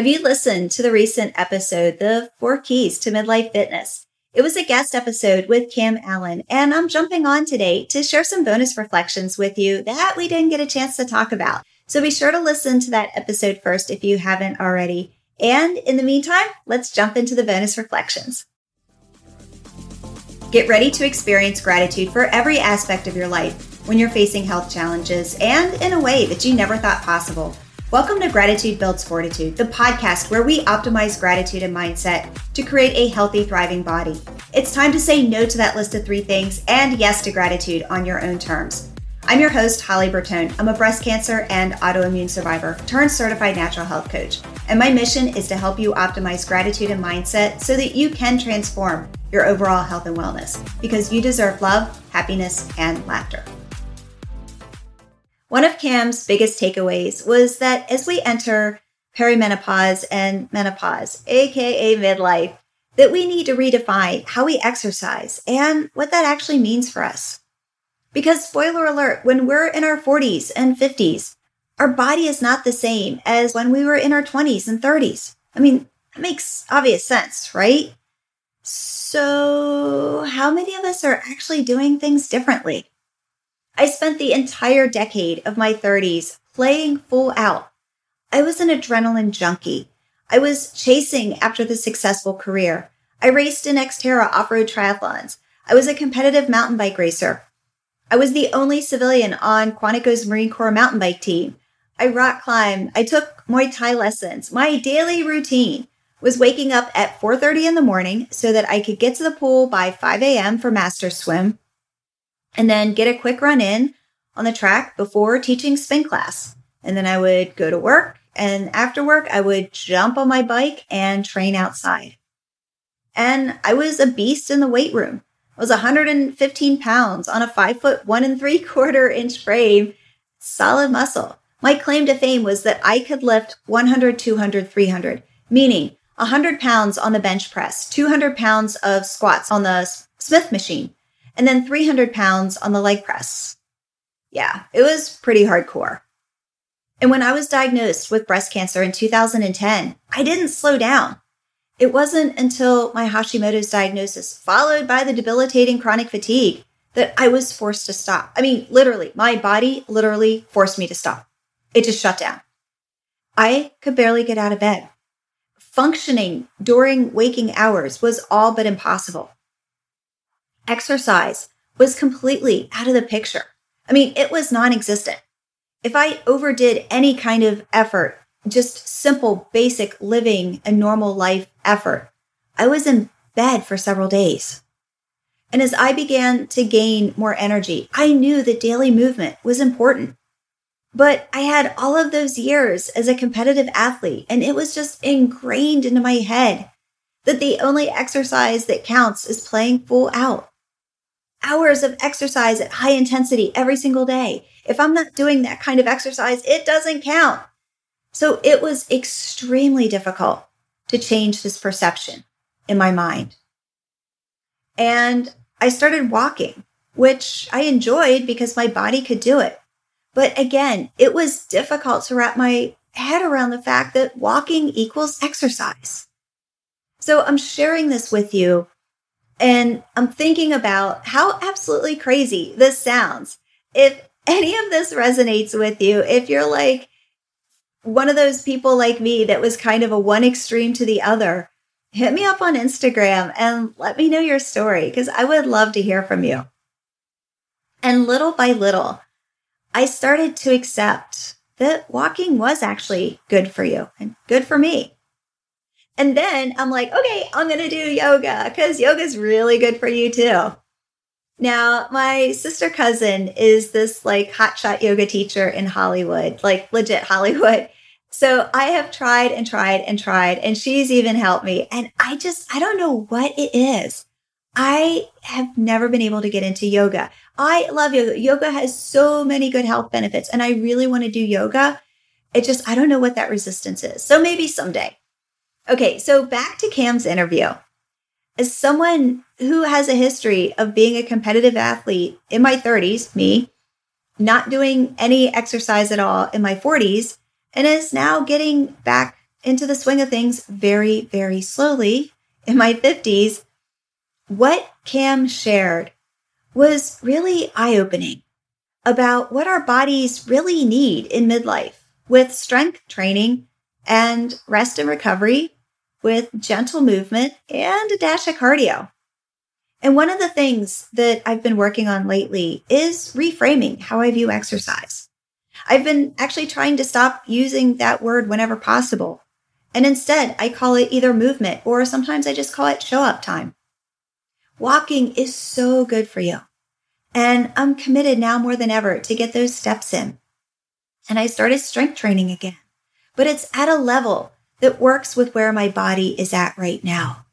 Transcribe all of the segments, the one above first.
Have you listened to the recent episode, The Four Keys to Midlife Fitness? It was a guest episode with Cam Allen, and I'm jumping on today to share some bonus reflections with you that we didn't get a chance to talk about. So be sure to listen to that episode first if you haven't already. And in the meantime, let's jump into the bonus reflections. Get ready to experience gratitude for every aspect of your life when you're facing health challenges and in a way that you never thought possible. Welcome to Gratitude Builds Fortitude, the podcast where we optimize gratitude and mindset to create a healthy, thriving body. It's time to say no to that list of three things and yes to gratitude on your own terms. I'm your host, Holly Bertone. I'm a breast cancer and autoimmune survivor turned certified natural health coach. And my mission is to help you optimize gratitude and mindset so that you can transform your overall health and wellness because you deserve love, happiness, and laughter. One of Cam's biggest takeaways was that as we enter perimenopause and menopause, aka midlife, that we need to redefine how we exercise and what that actually means for us. Because, spoiler alert, when we're in our 40s and 50s, our body is not the same as when we were in our 20s and 30s. I mean, that makes obvious sense, right? So, how many of us are actually doing things differently? I spent the entire decade of my 30s playing full out. I was an adrenaline junkie. I was chasing after the successful career. I raced in Xterra off-road triathlons. I was a competitive mountain bike racer. I was the only civilian on Quantico's Marine Corps mountain bike team. I rock climbed. I took Muay Thai lessons. My daily routine was waking up at 4:30 in the morning so that I could get to the pool by 5 a.m. for master swim and then get a quick run in on the track before teaching spin class. And then I would go to work. And after work, I would jump on my bike and train outside. And I was a beast in the weight room. I was 115 pounds on a five foot one and three quarter inch frame, solid muscle. My claim to fame was that I could lift 100, 200, 300, meaning 100 pounds on the bench press, 200 pounds of squats on the Smith machine, and then 300 pounds on the leg press. Yeah, it was pretty hardcore. And when I was diagnosed with breast cancer in 2010, I didn't slow down. It wasn't until my Hashimoto's diagnosis, followed by the debilitating chronic fatigue, that I was forced to stop. I mean, literally, my body literally forced me to stop. It just shut down. I could barely get out of bed. Functioning during waking hours was all but impossible exercise was completely out of the picture. I mean, it was non existent. If I overdid any kind of effort, just simple, basic living and normal life effort, I was in bed for several days. And as I began to gain more energy, I knew that daily movement was important. But I had all of those years as a competitive athlete, and it was just ingrained into my head that the only exercise that counts is playing full out hours of exercise at high intensity every single day. If I'm not doing that kind of exercise, it doesn't count. So it was extremely difficult to change this perception in my mind. And I started walking, which I enjoyed because my body could do it. But again, it was difficult to wrap my head around the fact that walking equals exercise. So I'm sharing this with you and I'm thinking about how absolutely crazy this sounds. If any of this resonates with you, if you're like one of those people like me that was kind of a one extreme to the other, hit me up on Instagram and let me know your story because I would love to hear from you. And little by little, I started to accept that walking was actually good for you and good for me. And then I'm like, okay, I'm going to do yoga because yoga is really good for you too. Now, my sister cousin is this like hotshot yoga teacher in Hollywood, like legit Hollywood. So I have tried and tried and tried, and she's even helped me. And I just, I don't know what it is. I have never been able to get into yoga. I love yoga. Yoga has so many good health benefits, and I really want to do yoga. It just, I don't know what that resistance is. So maybe someday. Okay, so back to Cam's interview. As someone who has a history of being a competitive athlete in my 30s, me, not doing any exercise at all in my 40s, and is now getting back into the swing of things very, very slowly in my 50s, what Cam shared was really eye opening about what our bodies really need in midlife with strength training and rest and recovery with gentle movement and a dash of cardio. And one of the things that I've been working on lately is reframing how I view exercise. I've been actually trying to stop using that word whenever possible. And instead, I call it either movement or sometimes I just call it show up time. Walking is so good for you. And I'm committed now more than ever to get those steps in. And I started strength training again, but it's at a level that works with where my body is at right now.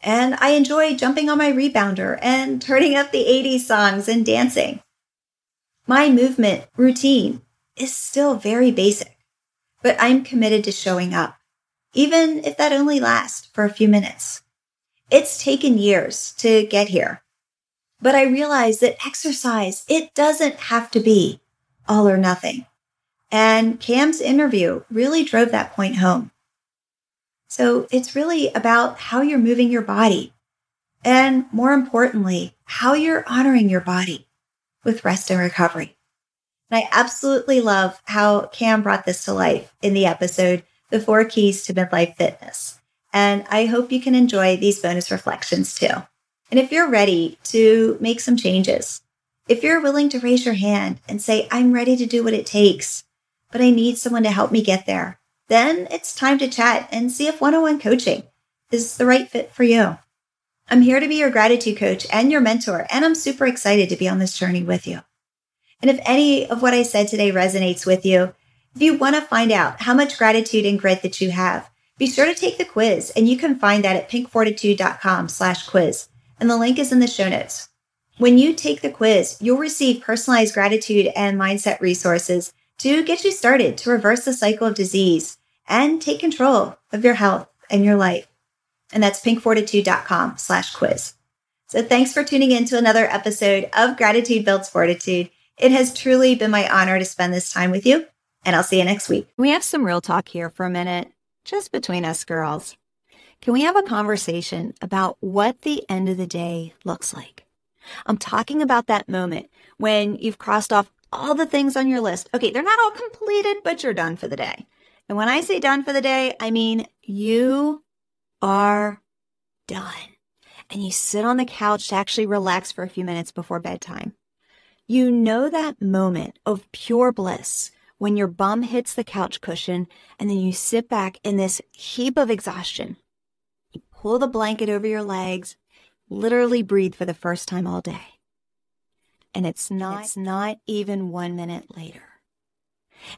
And I enjoy jumping on my rebounder and turning up the 80s songs and dancing. My movement routine is still very basic, but I'm committed to showing up, even if that only lasts for a few minutes. It's taken years to get here, but I realize that exercise, it doesn't have to be all or nothing. And Cam's interview really drove that point home. So it's really about how you're moving your body. And more importantly, how you're honoring your body with rest and recovery. And I absolutely love how Cam brought this to life in the episode, The Four Keys to Midlife Fitness. And I hope you can enjoy these bonus reflections too. And if you're ready to make some changes, if you're willing to raise your hand and say, I'm ready to do what it takes, but I need someone to help me get there, then it's time to chat and see if one on one coaching is the right fit for you. I'm here to be your gratitude coach and your mentor, and I'm super excited to be on this journey with you. And if any of what I said today resonates with you, if you want to find out how much gratitude and grit that you have, be sure to take the quiz and you can find that at pinkfortitude.com slash quiz. And the link is in the show notes. When you take the quiz, you'll receive personalized gratitude and mindset resources to get you started to reverse the cycle of disease and take control of your health and your life. And that's pinkfortitude.com slash quiz. So thanks for tuning in to another episode of Gratitude Builds Fortitude. It has truly been my honor to spend this time with you, and I'll see you next week. We have some real talk here for a minute, just between us girls. Can we have a conversation about what the end of the day looks like? I'm talking about that moment when you've crossed off all the things on your list. Okay, they're not all completed, but you're done for the day. And when I say done for the day, I mean you are done. And you sit on the couch to actually relax for a few minutes before bedtime. You know that moment of pure bliss when your bum hits the couch cushion and then you sit back in this heap of exhaustion. You pull the blanket over your legs, literally breathe for the first time all day. And it's not, it's not even one minute later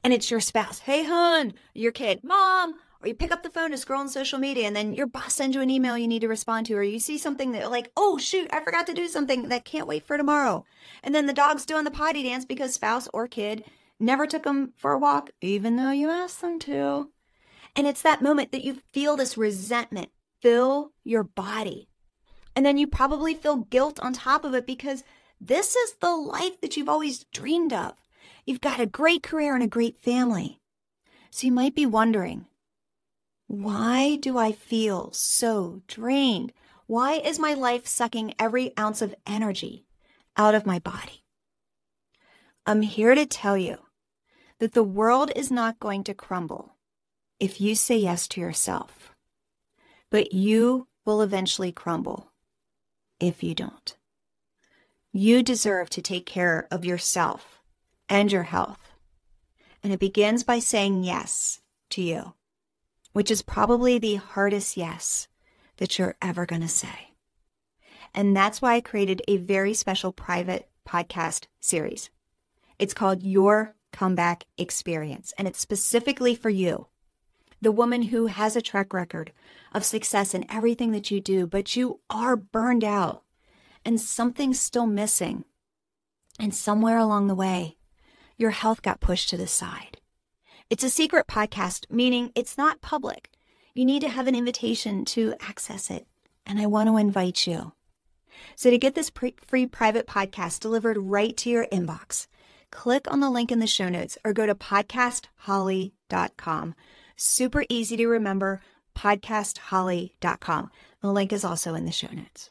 and it's your spouse. Hey, hon, your kid, mom, or you pick up the phone to scroll on social media and then your boss sends you an email you need to respond to, or you see something that like, oh shoot, I forgot to do something that can't wait for tomorrow. And then the dog's doing the potty dance because spouse or kid never took them for a walk, even though you asked them to. And it's that moment that you feel this resentment fill your body. And then you probably feel guilt on top of it because this is the life that you've always dreamed of. You've got a great career and a great family. So you might be wondering, why do I feel so drained? Why is my life sucking every ounce of energy out of my body? I'm here to tell you that the world is not going to crumble if you say yes to yourself, but you will eventually crumble if you don't. You deserve to take care of yourself and your health. And it begins by saying yes to you, which is probably the hardest yes that you're ever going to say. And that's why I created a very special private podcast series. It's called Your Comeback Experience, and it's specifically for you, the woman who has a track record of success in everything that you do, but you are burned out and something's still missing. And somewhere along the way, your health got pushed to the side. It's a secret podcast, meaning it's not public. You need to have an invitation to access it, and I want to invite you. So, to get this pre- free private podcast delivered right to your inbox, click on the link in the show notes or go to podcastholly.com. Super easy to remember, podcastholly.com. The link is also in the show notes.